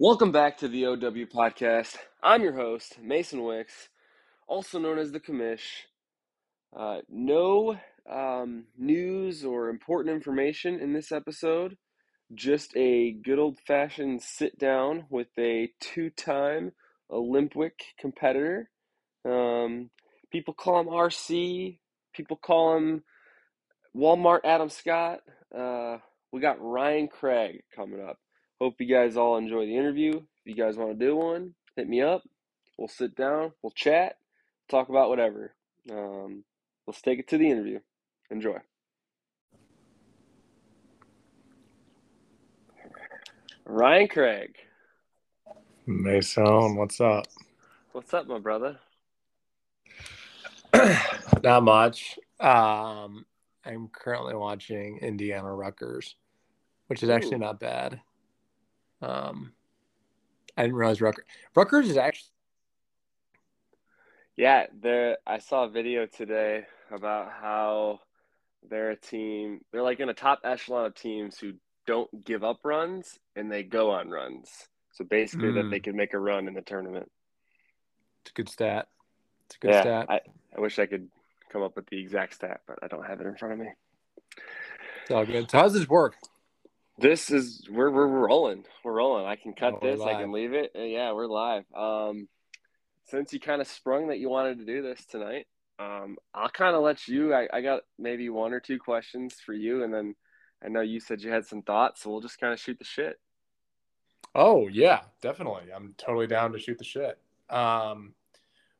Welcome back to the OW podcast. I'm your host, Mason Wicks, also known as the Commish. Uh, no um, news or important information in this episode, just a good old fashioned sit down with a two time Olympic competitor. Um, people call him RC, people call him Walmart Adam Scott. Uh, we got Ryan Craig coming up. Hope you guys all enjoy the interview. If you guys want to do one, hit me up. We'll sit down, we'll chat, talk about whatever. Um, let's take it to the interview. Enjoy. Ryan Craig. Mason, what's up? What's up, my brother? Not much. Um, I'm currently watching Indiana Rutgers, which is actually Ooh. not bad. Um, I didn't realize Rutgers. Rutgers is actually Yeah, there. I saw a video today about how they're a team. They're like in a top echelon of teams who don't give up runs and they go on runs. So basically, that Mm. they can make a run in the tournament. it's a good stat. It's a good yeah, stat. I, I wish I could come up with the exact stat, but I don't have it in front of me. It's all good. So how's this work? This is we're we're rolling. We're rolling. I can cut Oh, this. I can leave it. Uh, Yeah, we're live. Um, since you kind of sprung that you wanted to do this tonight, um, I'll kind of let you. I, I got maybe one or two questions for you, and then I know you said you had some thoughts, so we'll just kind of shoot the shit. Oh yeah, definitely. I'm totally down to shoot the shit. Um,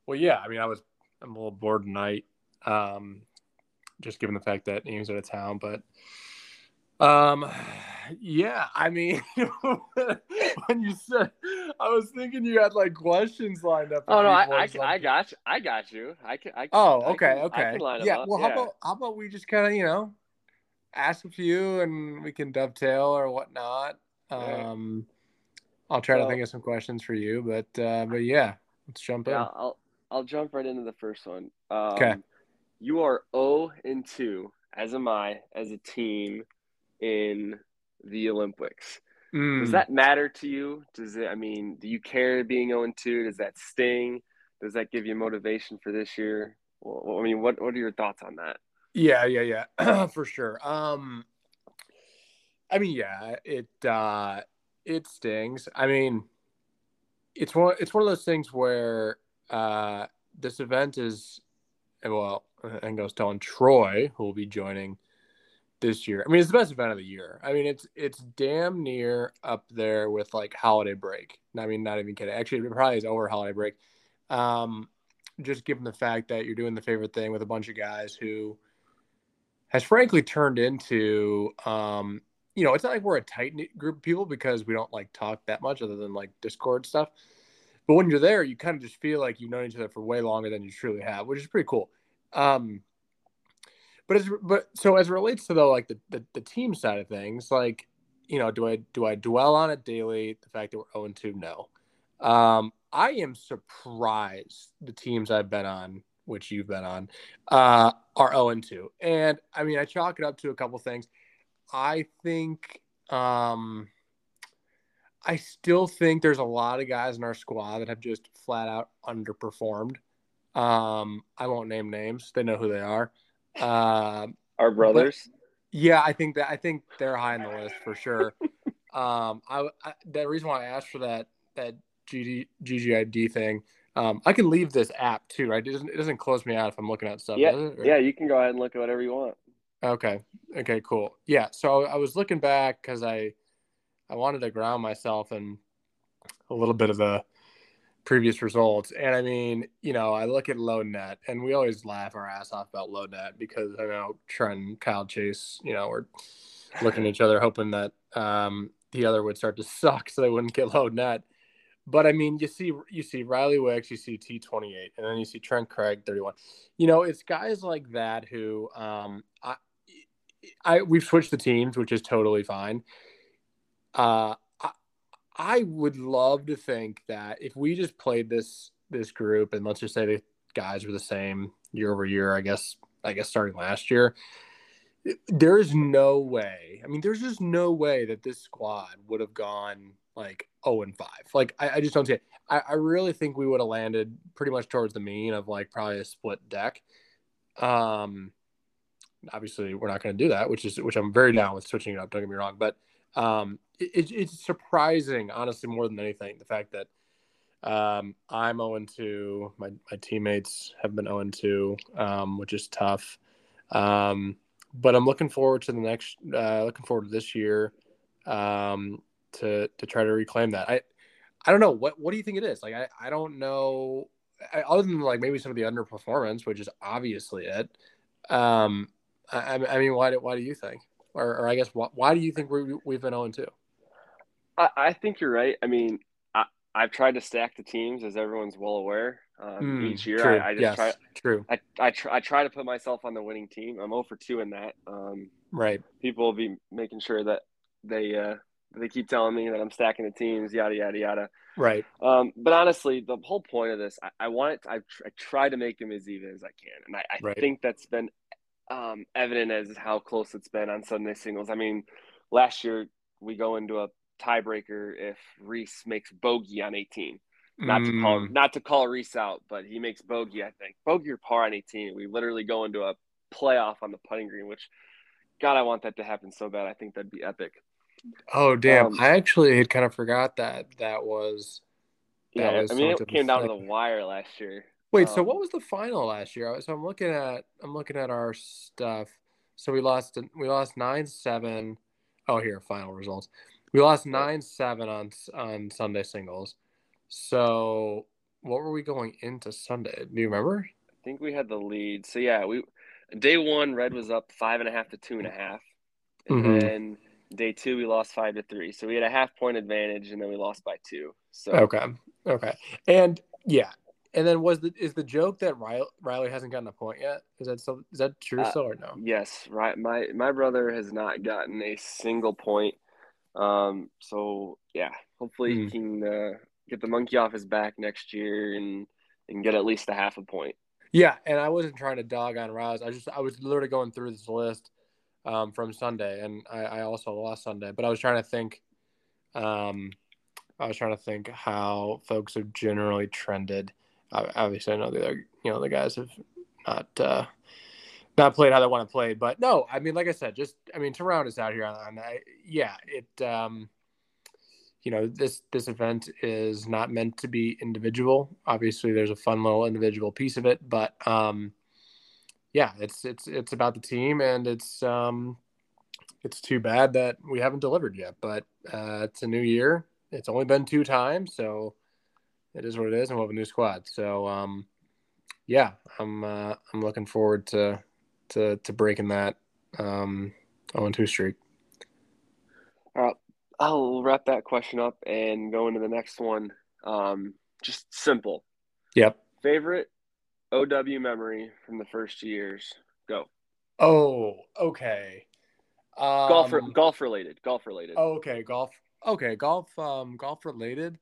well, yeah. I mean, I was I'm a little bored tonight, um, just given the fact that Ames out of town. But, um, yeah. I mean, when you said, I was thinking you had like questions lined up. Oh no, I I, can- I got you. I got you. I can. I, Oh, I okay, can- okay. can yeah. Well, yeah. how about how about we just kind of you know ask a few and we can dovetail or whatnot. Um, I'll try to think of some questions for you, but uh, but yeah, let's jump in. Yeah, I'll I'll jump right into the first one. Um, 'Kay. You are 0 and 2, as am I, as a team in the Olympics. Does Mm. that matter to you? Does it? I mean, do you care being 0 and 2? Does that sting? Does that give you motivation for this year? Well, I mean, what what are your thoughts on that? Yeah, yeah, yeah, for sure. Um, I mean, yeah, it uh, it stings. I mean, it's one it's one of those things where uh, this event is well, and goes telling Troy who will be joining this year. I mean, it's the best event of the year. I mean, it's it's damn near up there with like holiday break. I mean, not even kidding. Actually, it probably is over holiday break. Um, just given the fact that you're doing the favorite thing with a bunch of guys who has frankly turned into um, you know, it's not like we're a tight knit group of people because we don't like talk that much other than like Discord stuff. But when you're there, you kind of just feel like you've known each other for way longer than you truly have, which is pretty cool. Um, but as but so as it relates to the like the, the the team side of things, like you know, do I do I dwell on it daily? The fact that we're 0 2, no. Um, I am surprised the teams I've been on, which you've been on, uh, are 0 2. And I mean, I chalk it up to a couple things. I think um, I still think there's a lot of guys in our squad that have just flat out underperformed. Um, I won't name names; they know who they are. Um, Our brothers. yeah, I think that I think they're high on the list for sure. um, I, I the reason why I asked for that that GD, GGID thing, um, I can leave this app too, right? It doesn't it doesn't close me out if I'm looking at stuff. yeah? Or- yeah. You can go ahead and look at whatever you want. Okay. Okay. Cool. Yeah. So I was looking back because I I wanted to ground myself in a little bit of the previous results, and I mean, you know, I look at low net, and we always laugh our ass off about low net because I know Trent, and Kyle Chase, you know, we're looking at each other hoping that um, the other would start to suck so they wouldn't get low net. But I mean, you see, you see Riley Wicks, you see T twenty eight, and then you see Trent Craig thirty one. You know, it's guys like that who um, I, I we've switched the teams, which is totally fine. Uh, I, would love to think that if we just played this this group, and let's just say the guys were the same year over year, I guess I guess starting last year, there is no way. I mean, there's just no way that this squad would have gone like 0 and 5. Like I, I just don't see it. I, I really think we would have landed pretty much towards the mean of like probably a split deck. Um obviously we're not going to do that, which is which I'm very down with switching it up, don't get me wrong. But um it, it's surprising, honestly, more than anything, the fact that um, I'm 0 2. My, my teammates have been 0 2, um, which is tough. Um, but I'm looking forward to the next, uh, looking forward to this year um, to to try to reclaim that. I I don't know what what do you think it is? Like I I don't know. I, other than like maybe some of the underperformance, which is obviously it. Um, I, I mean, why do why do you think? Or, or I guess why, why do you think we we've been 0 2? I, I think you're right. I mean, I, I've tried to stack the teams, as everyone's well aware. Um, mm, each year, true. I, I just yes, try. True. I I try, I try to put myself on the winning team. I'm 0 for two in that. Um, right. People will be making sure that they uh, they keep telling me that I'm stacking the teams, yada yada yada. Right. Um, but honestly, the whole point of this, I, I want it. To, I, tr- I try to make them as even as I can, and I, I right. think that's been um, evident as how close it's been on Sunday singles. I mean, last year we go into a tiebreaker if Reese makes bogey on 18. Not mm. to call mm. not to call Reese out, but he makes bogey. I think bogey or par on 18. We literally go into a playoff on the putting green, which God, I want that to happen so bad. I think that'd be epic. Oh damn! Um, I actually had kind of forgot that that was. That yeah, was I mean it came down to the wire last year. Wait, um, so what was the final last year? So I'm looking at I'm looking at our stuff. So we lost we lost nine seven. Oh, here final results. We lost nine seven on on Sunday singles. So what were we going into Sunday? Do you remember? I think we had the lead. So yeah, we day one Red was up five and a half to two and a half, and mm-hmm. then day two we lost five to three. So we had a half point advantage, and then we lost by two. So okay, okay, and yeah, and then was the is the joke that Riley, Riley hasn't gotten a point yet? Is that still is that true uh, still or no? Yes, right. My my brother has not gotten a single point. Um, so yeah, hopefully mm. he can uh, get the monkey off his back next year and and get at least a half a point. Yeah, and I wasn't trying to dog on Rouse. I just I was literally going through this list um, from Sunday, and I, I also lost Sunday. But I was trying to think. Um, I was trying to think how folks have generally trended. Obviously, I know the other, you know the guys have not uh, not played how they want to play, but no, I mean, like I said, just I mean to us out here on, on yeah, it um, you know this this event is not meant to be individual. Obviously, there's a fun little individual piece of it, but um, yeah, it's it's it's about the team, and it's um, it's too bad that we haven't delivered yet. But uh, it's a new year. It's only been two times, so it is what it is, and we'll have a new squad. So um, yeah, I'm uh, I'm looking forward to to to breaking that um, 0 2 streak. All right, I'll wrap that question up and go into the next one. Um, just simple. Yep. Favorite OW memory from the first years. Go. Oh, okay. Um, golf, golf related. Golf related. Oh, okay, golf. Okay, golf. Um, golf related.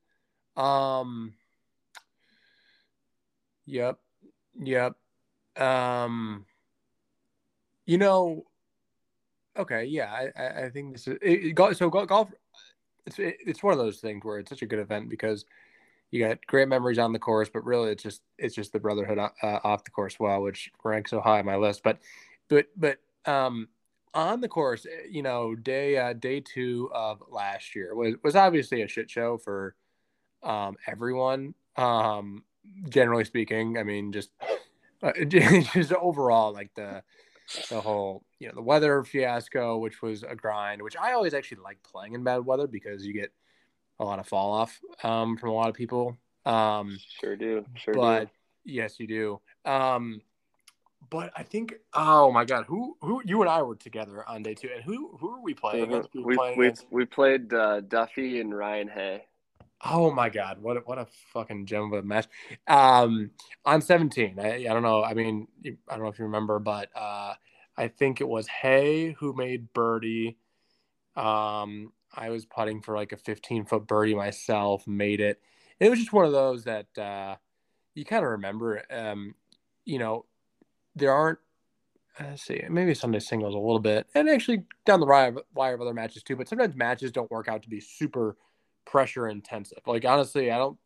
Um. Yep. Yep. Um. You know. Okay. Yeah. I. I think this is it, it, so golf. It's it, it's one of those things where it's such a good event because you got great memories on the course, but really it's just it's just the brotherhood uh, off the course well, which ranks so high on my list. But but but um, on the course, eh, you know, day uh, day two of last year was was obviously a shit show for um, everyone. Um, generally speaking, I mean, just uh, just overall, like the the whole you know the weather fiasco, which was a grind. Which I always actually like playing in bad weather because you get a lot of fall off um, from a lot of people. Um, sure do. Sure but do. yes, you do. Um, but I think, oh my God, who who you and I were together on day two, and who who are we playing mm-hmm. against? We we, playing we, we played uh, Duffy and Ryan Hay. Oh my God, what a, what a fucking gem of a match! Um, on seventeen, I, I don't know. I mean, I don't know if you remember, but uh, I think it was Hay who made birdie. Um, I was putting for like a 15 foot birdie myself, made it. it was just one of those that uh, you kind of remember. Um, you know, there aren't, let's see, maybe Sunday singles a little bit, and actually down the wire of other matches too. But sometimes matches don't work out to be super pressure intensive. Like honestly, I don't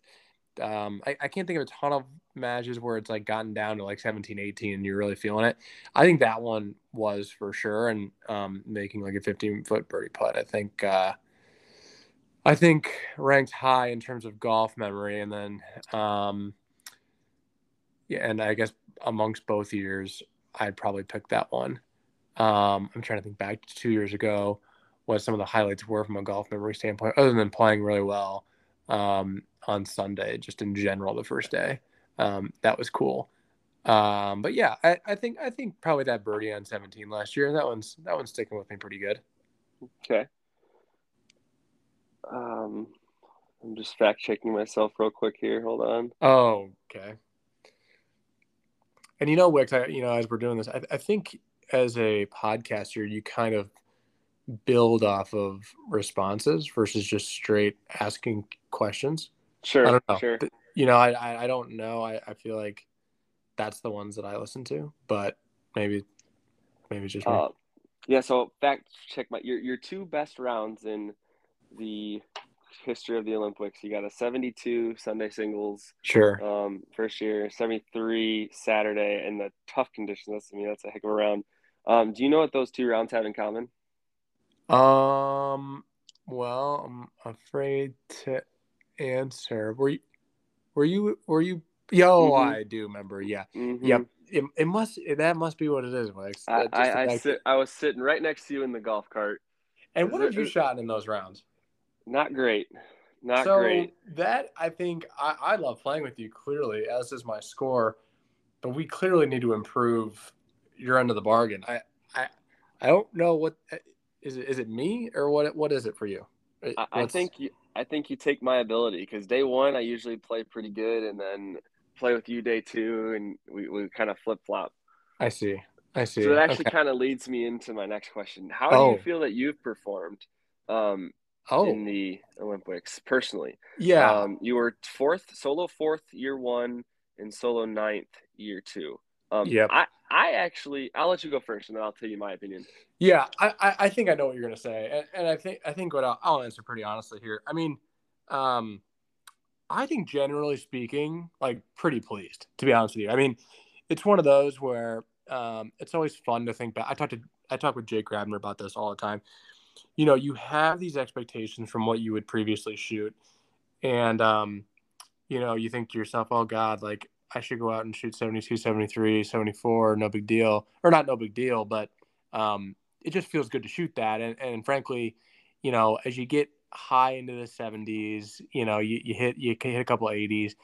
um I, I can't think of a ton of matches where it's like gotten down to like 17, 18 and you're really feeling it. I think that one was for sure and um making like a 15 foot birdie putt. I think uh I think ranked high in terms of golf memory and then um yeah, and I guess amongst both years I'd probably pick that one. Um I'm trying to think back to two years ago what some of the highlights were from a golf memory standpoint, other than playing really well um, on Sunday, just in general the first day. Um, that was cool. Um, but yeah, I, I, think I think probably that birdie on 17 last year. That one's that one's sticking with me pretty good. Okay. Um, I'm just fact checking myself real quick here. Hold on. Oh, okay. And you know, Wicks, I, you know, as we're doing this, I, I think as a podcaster, you kind of build off of responses versus just straight asking questions. Sure. I don't know. Sure. You know, I, I don't know. I, I feel like that's the ones that I listen to, but maybe maybe just me. Uh, yeah. So fact check my your your two best rounds in the history of the Olympics. You got a 72 Sunday singles. Sure. Um, first year, 73 Saturday, and the tough conditions. I mean, that's a heck of a round. Um, do you know what those two rounds have in common? Um. Well, I'm afraid to answer. Were you? Were you? Were you? Yo, Mhm. I do remember. Yeah. Mhm. Yep. It, it must. That must be what it is, Lex. I, I, I, sit, I was sitting right next to you in the golf cart. and what have you shot in those rounds? Not great. Not great. so great. that I think I, I love playing with you clearly, as is my score, but we clearly need to improve your end of the bargain. I I, I don't know what is it. Is it me or what? What is it for you? I, I think you, I think you take my ability because day one I usually play pretty good, and then play with you day two, and we, we kind of flip flop. I see. I see. So that actually Okay. kind of leads me into my next question. How do Oh. you feel that you've performed um, oh in the Olympics personally? yeah. Um, you were fourth, solo fourth year one, and solo ninth year two. Um, Yep. I, I actually, I'll let you go first, and then I'll tell you my opinion. Yeah, I, I, I think I know what you're gonna say, and, and I think I think what I'll, I'll answer pretty honestly here. I mean, um, I think generally speaking, like pretty pleased to be honest with you. I mean, it's one of those where um, it's always fun to think back. I talked to I talk with Jake Grabner about this all the time. You know, you have these expectations from what you would previously shoot, and um, you know, you think to yourself, "Oh God, like I should go out and shoot 72, 73, 74, no big deal," or not no big deal, but um, it just feels good to shoot that. And, and frankly, you know, as you get high into the 70s, you know, you, you hit you hit a couple 80s.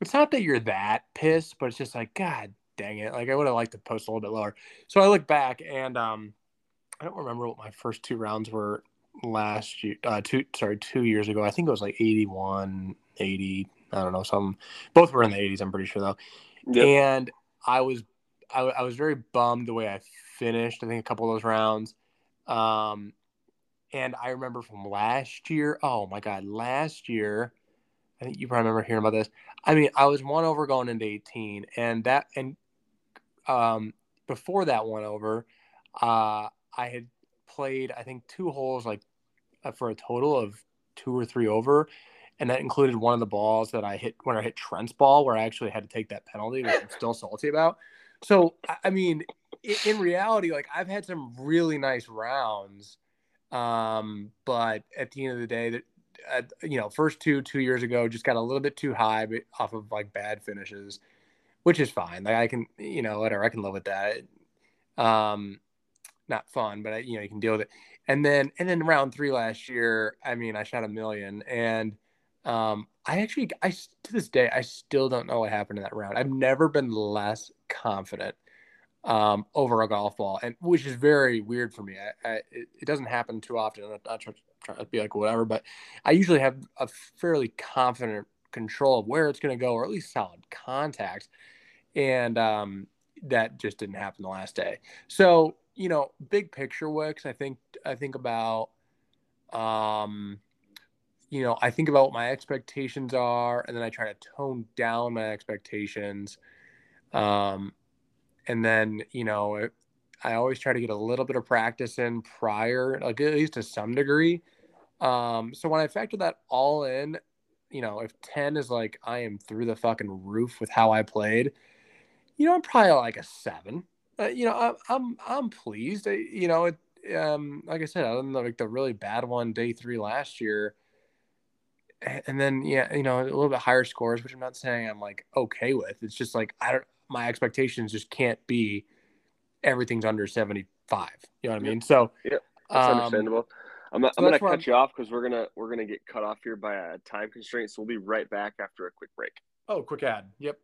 It's not that you're that pissed, but it's just like, God dang it. Like I would have liked to post a little bit lower. So I look back and um I don't remember what my first two rounds were last year uh two sorry, two years ago. I think it was like 81, 80, I don't know, some both were in the 80s, I'm pretty sure though. And I was I, I was very bummed the way I finished. I think a couple of those rounds. Um, and I remember from last year. Oh my god, last year. I think you probably remember hearing about this. I mean, I was one over going into 18, and that and um, before that one over, uh, I had played I think two holes like uh, for a total of two or three over, and that included one of the balls that I hit when I hit Trent's ball, where I actually had to take that penalty, which I'm still salty about. So I- mean, in reality, like I've had some really nice rounds, um, but at the end of the day, that uh, you know, first two two years ago just got a little bit too high off of like bad finishes, which is fine. Like I can, you know, whatever, I can live with that. Um, not fun, but I, you know, you can deal with it. And then and then round three last year, I mean, I shot a million and. Um, I actually, I to this day, I still don't know what happened in that round. I've never been less confident um, over a golf ball, and which is very weird for me. I, I, it, it doesn't happen too often. I'm not trying, trying to be like whatever, but I usually have a fairly confident control of where it's going to go, or at least solid contact, and um, that just didn't happen the last day. So you know, big picture, Wicks. I think I think about. Um, you know, I think about what my expectations are, and then I try to tone down my expectations. Um, and then, you know, it, I always try to get a little bit of practice in prior, like at least to some degree. Um, so when I factor that all in, you know, if 10 is like I am through the fucking roof with how I played, you know, I'm probably like a seven. Uh, you know, I'm I'm I'm pleased. you know, it um like I said, other than the, like the really bad one day three last year, and then yeah, you know, a little bit higher scores, which I'm not saying I'm like okay with. It's just like I don't my expectations just can't be everything's under 75. You know what I mean? So yeah, that's um, understandable. I'm, so I'm gonna cut I'm... you off because we're gonna we're gonna get cut off here by a time constraint. So we'll be right back after a quick break. Oh, quick ad. Yep.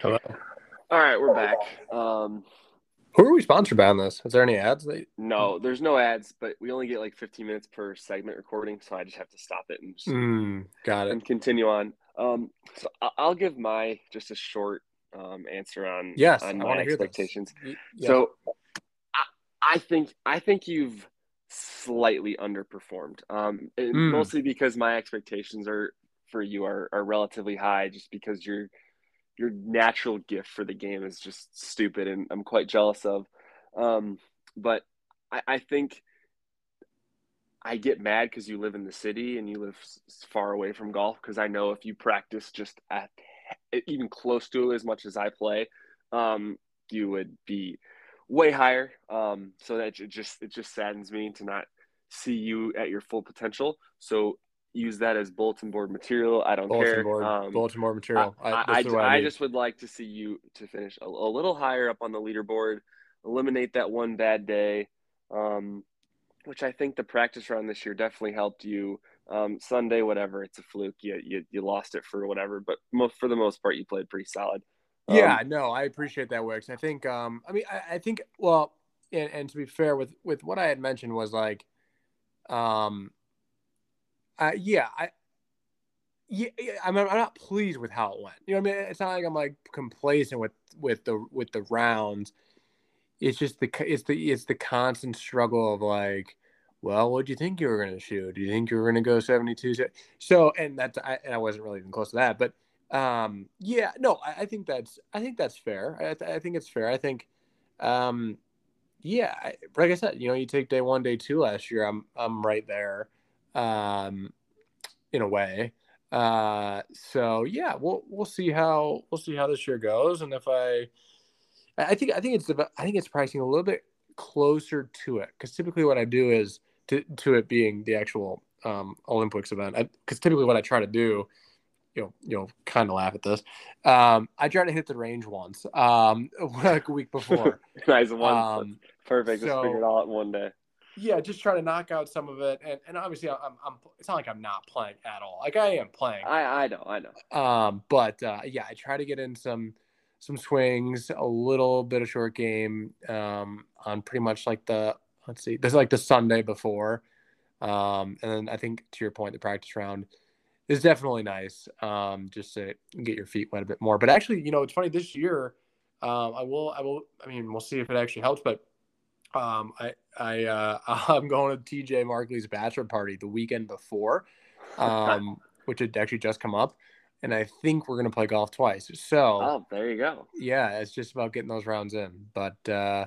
Hello. All right, we're back. Um, Who are we sponsored by on this? Is there any ads? That... No, there's no ads, but we only get like 15 minutes per segment recording, so I just have to stop it and just, mm, got it and continue on. Um, so I'll give my just a short um, answer on yes, on my expectations. So I, I, think I think you've slightly underperformed, um, mm. mostly because my expectations are for you are, are relatively high, just because your your natural gift for the game is just stupid, and I'm quite jealous of. Um, but I, I think I get mad because you live in the city and you live far away from golf. Because I know if you practice just at even close to as much as I play, um, you would be way higher. Um, so that it just it just saddens me to not see you at your full potential. So use that as bulletin board material. I don't bulletin care. Board, um, bulletin board material. I, I, I, I, I just would like to see you to finish a, a, little higher up on the leaderboard, eliminate that one bad day, um, which I think the practice round this year definitely helped you. Um, Sunday, whatever, it's a fluke. You, you, you lost it for whatever, but most, for the most part, you played pretty solid. yeah, um, no, I appreciate that, Wicks. I think, um, I mean, I, I think, well, and, and to be fair with, with what I had mentioned was like, um, uh, yeah, I, yeah, I'm, I'm not pleased with how it went. You know, I mean, it's not like I'm like complacent with with the with the rounds. It's just the it's the it's the constant struggle of like, well, what do you think you were going to shoot? Do you think you were going to go 72? So, and that's I, and I wasn't really even close to that, but um, yeah, no, I, I think that's I think that's fair. I, I think it's fair. I think, um, yeah, like I said, you know, you take day one, day two last year, I'm I'm right there um, in a way. Uh, so yeah, we'll we'll see how we'll see how this year goes, and if I, I think I think it's I think it's pricing a little bit closer to it because typically what I do is to to it being the actual um, Olympics event because typically what I try to do. You know, you know, kind of laugh at this. Um, I tried to hit the range once, um, like a week before. nice one, um, perfect. So, Just figure it all out in one day yeah, just try to knock out some of it, and and obviously I'm, I'm it's not like I'm not playing at all. Like I am playing. I I know I know. Um, but uh, yeah, I try to get in some some swings, a little bit of short game, um, on pretty much like the let's see, this is like the Sunday before, um, and then I think to your point, the practice round is definitely nice, um, just to get your feet wet a bit more. But actually, you know, it's funny this year. Um, I will, I will. I mean, we'll see if it actually helps, but um, I I uh, I'm going to TJ Markley's bachelor party the weekend before, um, which had actually just come up, and I think we're gonna play golf twice. So oh, there you go. Yeah, it's just about getting those rounds in, but uh,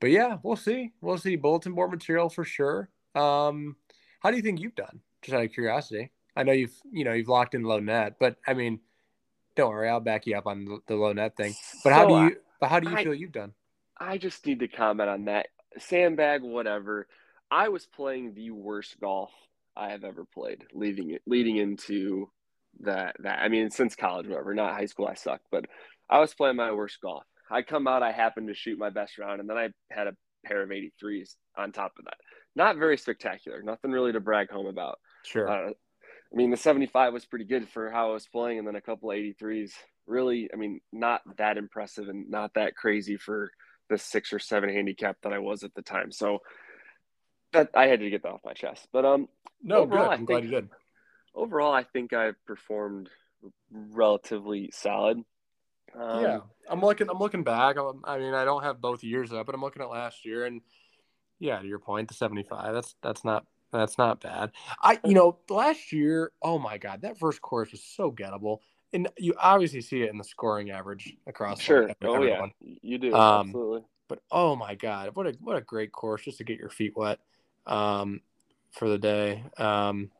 but yeah, we'll see. We'll see bulletin board material for sure. Um, how do you think you've done? Just out of curiosity. I know you've you know you've locked in low net, but I mean, don't worry, I'll back you up on the, low net thing. But so, how do you? But how do you I, feel you've done? I just need to comment on that. Sandbag, whatever. I was playing the worst golf I have ever played, leading it leading into that that I mean since college, whatever. Not high school, I sucked, but I was playing my worst golf. I come out, I happened to shoot my best round, and then I had a pair of 83s on top of that. Not very spectacular, nothing really to brag home about. Sure. Uh, I mean, the 75 was pretty good for how I was playing, and then a couple 83s. Really, I mean, not that impressive and not that crazy for the six or seven handicap that I was at the time. So that I had to get that off my chest. But um, no, overall, good. I'm think, glad you did. Overall, I think I performed relatively solid. Um, yeah, I'm looking. I'm looking back. I mean, I don't have both years up, but I'm looking at last year, and yeah, to your point, the 75. That's that's not that's not bad. I you know last year, oh my god, that first course was so gettable. And you obviously see it in the scoring average across. Sure. Like, oh everyone. yeah, you do Um, absolutely. But oh my god, what a what a great course just to get your feet wet um, for the day. Um,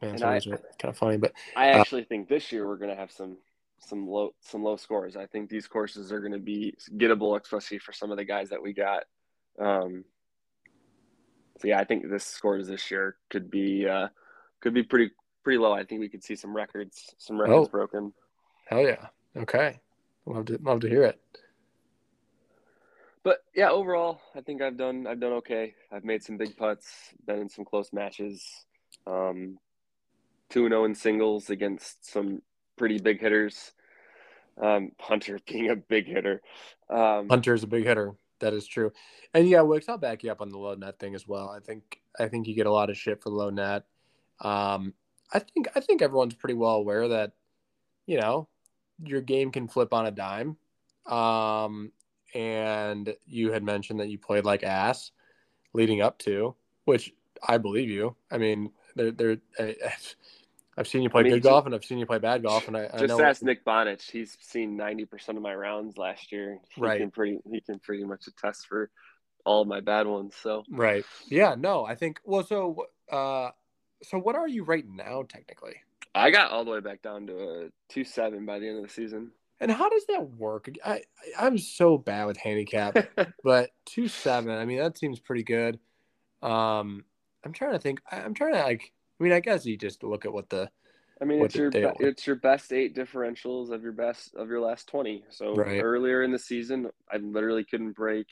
man, I- kind of funny, but I uh, actually think this year we're gonna have some some low some low scores. I think these courses are gonna be gettable, especially for some of the guys that we got. Um, so yeah, I think this scores this year could be uh, could be pretty pretty low. I think we could see some records some records Oh. broken. hell yeah, okay, love to love to hear it. But yeah, overall, I think I've done I've done okay. I've made some big putts, been in some close matches. Um, two and zero in singles against some pretty big hitters. Um, Hunter being a big hitter. Um, Hunter's a big hitter. That is true. And yeah, Wicks, I'll back you up on the low net thing as well. I think I think you get a lot of shit for low net. Um, I think I think everyone's pretty well aware that, you know, your game can flip on a dime. Um, and you had mentioned that you played like ass leading up to, which I believe you. I mean, there there I, I've seen you play I mean, good golf and I've seen you play bad golf, and I, I just know ask Nick Bonich. He's seen ninety percent of my rounds last year. He Right. can pretty he can pretty much attest for all my bad ones. So Right. Yeah. No, I think. Well, so, uh, so what are you right now, technically? I got all the way back down to a two seven by the end of the season. And how does that work? I, I I'm so bad with handicap, but two seven. I mean, that seems pretty good. Um, I'm trying to think. I, I'm trying to like. I mean, I guess you just look at what the I mean, it's your be- it's your best eight differentials of your best of your last twenty. So Right. earlier in the season, I literally couldn't break,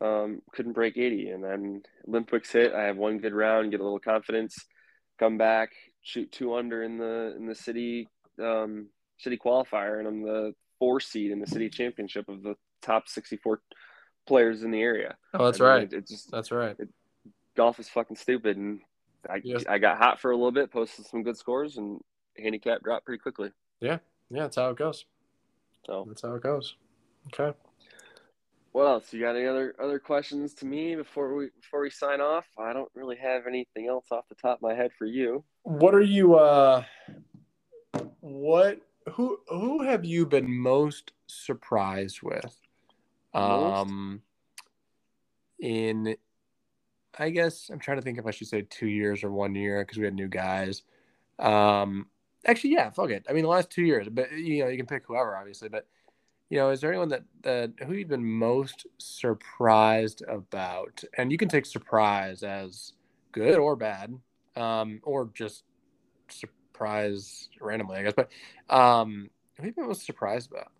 um, couldn't break eighty, and then Olympics hit. I have one good round, get a little confidence, come back, shoot two under in the in the city um, city qualifier, and I'm the four seed in the city championship of the top sixty four players in the area. Oh, that's I mean, right. It, it just That's right. golf is fucking stupid, and I Yes. I got hot for a little bit, posted some good scores, and handicap dropped pretty quickly. Yeah, yeah, that's how it goes. So, That's how it goes. Okay. What else? You got any other other questions to me before we before we sign off? I don't really have anything else off the top of my head for you. What are you? uh What? Who? Who have you been most surprised with? Most? Um. In, I guess I'm trying to think if I should say two years or one year because we had new guys. Um. Actually, yeah. Fuck it. I mean, the last two years, but you know, you can pick whoever, obviously. But you know, is there anyone that that who you've been most surprised about? And you can take surprise as good or bad, um, or just surprise randomly, I guess. But um, who you been most surprised about?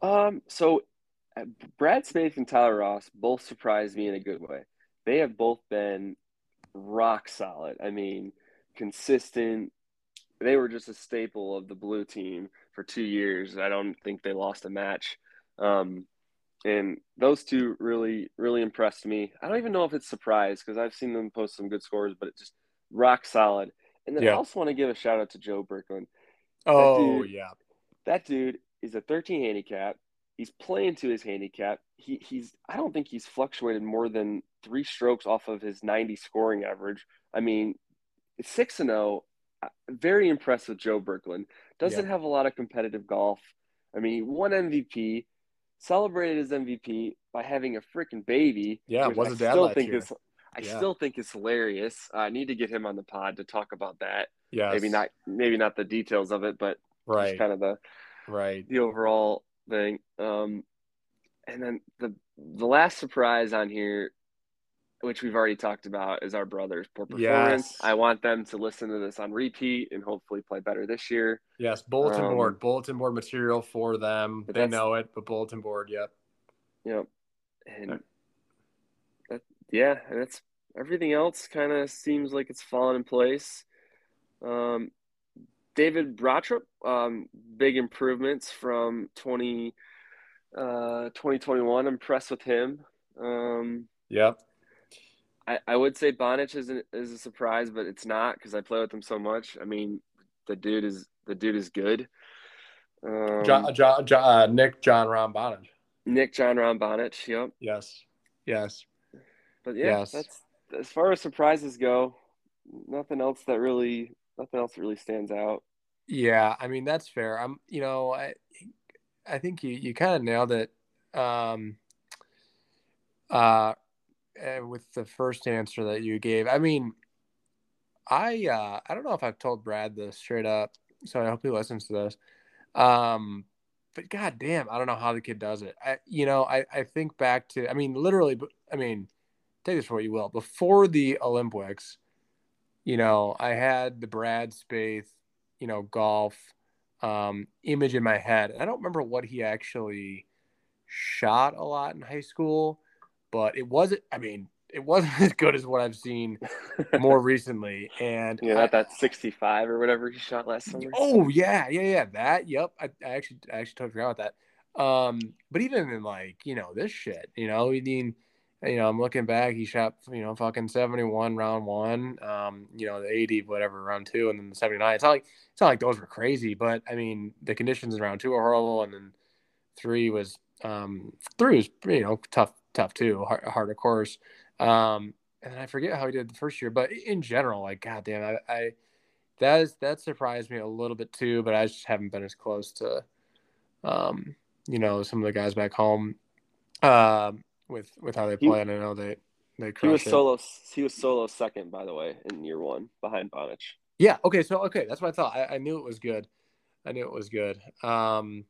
Um, so uh, Brad Smith and Tyler Ross both surprised me in a good way. They have both been rock solid. I mean, consistent. They were just a staple of the blue team for two years. I don't think they lost a match. Um, and those two really, really impressed me. I don't even know if it's surprise because I've seen them post some good scores, but it just rock solid. And then I also want to give a shout out to Joe Bricklin Oh dude- yeah, that dude is a 13 handicap. He's playing to his handicap. He he's I don't think he's fluctuated more than three strokes off of his 90 scoring average. I mean, six and zero. Very impressed with Joe Bricklin. Doesn't Yeah. have a lot of competitive golf. I mean, he won MVP, celebrated his MVP by having a freaking baby. Yeah, was I a dad still think year. is I Yeah. still think it's hilarious. I need to get him on the pod to talk about that. yeah. Maybe not maybe not the details of it, but right, just kind of the right. the overall thing. Um, and then the the last surprise on here, which we've already talked about, is our brothers. Poor performance. Yes. I want them to listen to this on repeat and hopefully play better this year. Yes, bulletin Um, board, bulletin board material for them. They know it, but bulletin board, yep. Know, and that yeah, and that's everything else. Kind of seems like it's fallen in place. Um, David Brottrup, um, big improvements from 20, uh, 2021. Impressed with him. Um, Yep. I, I would say Bonich is a, is a surprise, but it's not because I play with him so much. I mean, the dude is the dude is good. Um, John, John, John, uh, Nick John Ron Bonage. Nick John Ron Bonich, yep. Yes. Yes. But yeah, Yes. that's as far as surprises go. Nothing else that really nothing else really stands out. Yeah, I mean that's fair. I'm, you know, I, I think you you kind of nailed it. Um, uh, with the first answer that you gave. I mean, I uh, I don't know if I've told Brad this straight up, so I hope he listens to this. Um, but god damn, I don't know how the kid does it. I, you know, I I think back to, I mean, literally, I mean, take this for what you will. Before the Olympics, you know, I had the Brad Spaeth, you know, golf um, image in my head. I don't remember what he actually shot a lot in high school, but it wasn't. I mean, it wasn't as good as what I've seen more recently. And yeah, that that sixty five or whatever he shot last summer. Oh yeah, yeah, yeah. That. Yep. I, I actually I actually totally forgot about that. Um, but even in like you know this shit, you know, I mean, you know, I'm looking back. He shot you know fucking seventy one round one. Um, you know the eighty whatever round two, and then the seventy nine. It's not like it's not like those were crazy, but I mean the conditions in round two were horrible, and then three was um three was you know tough tough too hard, hard of course. Um, and I forget how he did the first year, but in general, like goddamn, I, I that is that surprised me a little bit too, but I just haven't been as close to, um, you know, some of the guys back home, um, with with how they play. He, and I know they they he was it. solo. He was solo second, by the way, in year one behind Bonich. Yeah. Okay. So okay, that's what I thought. I, I knew it was good. I knew it was good. Um,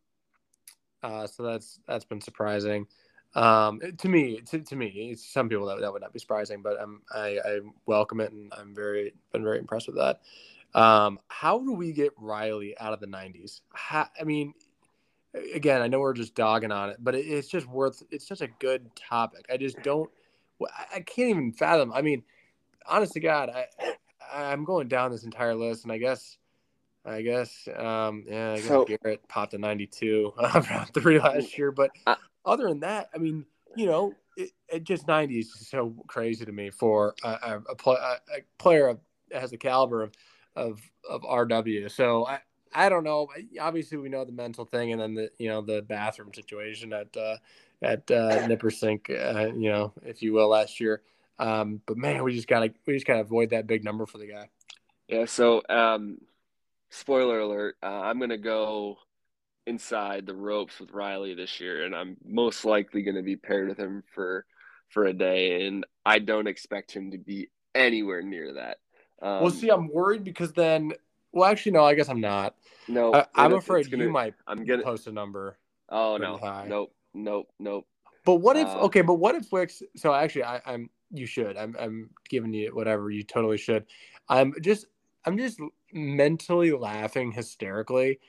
uh, so that's that's been surprising. Um, to me, to, to me, it's some people that, that would not be surprising, but I'm, I, I welcome it and I'm very, been very impressed with that. Um, how do we get Riley out of the 90s? How, I mean, again, I know we're just dogging on it, but it, it's just worth, it's such a good topic. I just don't, I can't even fathom. I mean, honest to God, I, I'm going down this entire list, and I guess, I guess, um, yeah, I guess so, Garrett popped a 92 around three last year, but other than that, I mean, you know, it, it just 90 is so crazy to me for a, a, a, a player has the caliber of, of, of RW. So I, I don't know. Obviously, we know the mental thing, and then the you know the bathroom situation at uh, at uh, uh, you know, if you will, last year. Um, but man, we just gotta we just gotta avoid that big number for the guy. Yeah. So, um, spoiler alert. Uh, I'm gonna go inside the ropes with Riley this year, and I'm most likely going to be paired with him for for a day, and I don't expect him to be anywhere near that. Um, well, see, I'm worried because then, well, actually, no, I guess I'm not. No, I, am afraid gonna, you might. I'm gonna post a number. Oh no, high. nope, nope, nope. But what if? Uh, okay, but what if Wicks? So actually, I, I'm. You should. I'm. I'm giving you whatever. You totally should. I'm just. I'm just mentally laughing hysterically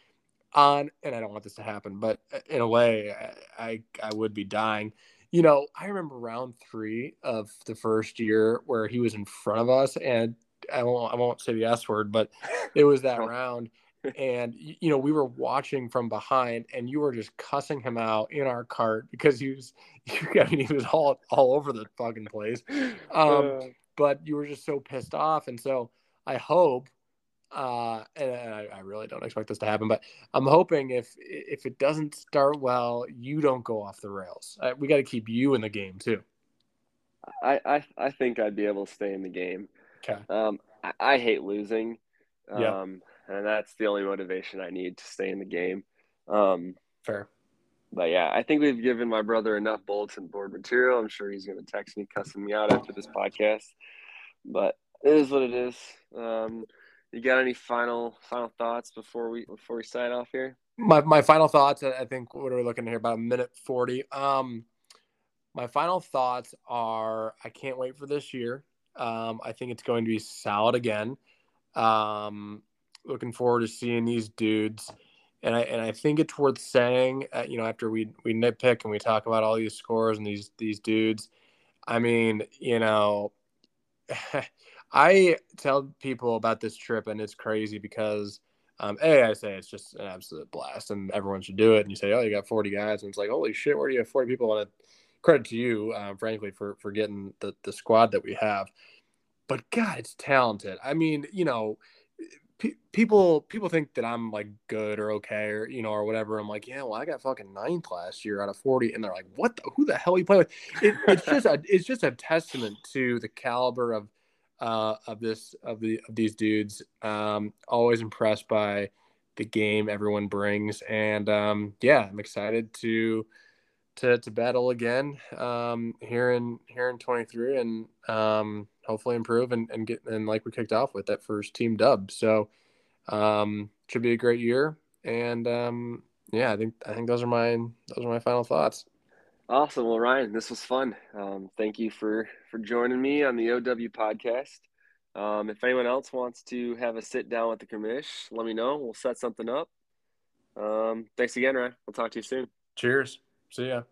on, and I don't want this to happen, but uh, in a way, I I would be dying. You know, I remember round three of the first year where he was in front of us, and I won't I won't say the S word, but it was that round. And you know, we were watching from behind, and you were just cussing him out in our cart because he was, I mean, he was all all over the fucking place. Um, uh. but you were just so pissed off, and so I hope uh, and I, I, really don't expect this to happen, but I'm hoping if if it doesn't start well, you don't go off the rails. Uh, we got to keep you in the game too. I, I I think I'd be able to stay in the game. Okay. Um, I, I hate losing. Um, yeah. and that's the only motivation I need to stay in the game. Um, Fair. But yeah, I think we've given my brother enough bulletin board material. I'm sure he's going to text me, cussing me out after this podcast. But it is what it is. Um, you got any final final thoughts before we before we sign off here? My my final thoughts. I think what are we looking at here about a minute forty. Um, my final thoughts are I can't wait for this year. Um, I think it's going to be solid again. Um, looking forward to seeing these dudes, and I and I think it's worth saying. Uh, you know, after we we nitpick and we talk about all these scores and these these dudes, I mean, you know. I tell people about this trip, and it's crazy because, um, a, I say it's just an absolute blast, and everyone should do it. And you say, oh, you got 40 guys, and it's like, holy shit, where do you have 40 people? And credit to you, uh, frankly, for for getting the the squad that we have. But God, it's talented. I mean, you know, people people think that I'm like good or okay or you know or whatever. I'm like, yeah, well, I got fucking ninth last year out of 40, and they're like, what? The, who the hell you play with? It, it's just a it's just a testament to the caliber of uh, of this of the of these dudes. Um, always impressed by the game everyone brings. And um, yeah, I'm excited to to to battle again um, here in here in 23 and um, hopefully improve and, and get and like we kicked off with that first team dub. So um, should be a great year. And um, yeah, I think I think those are my those are my final thoughts. Awesome. Well, Ryan, this was fun. Um, thank you for for joining me on the OW podcast. Um, if anyone else wants to have a sit down with the commish, let me know. We'll set something up. Um, thanks again, Ryan. We'll talk to you soon. Cheers. See ya.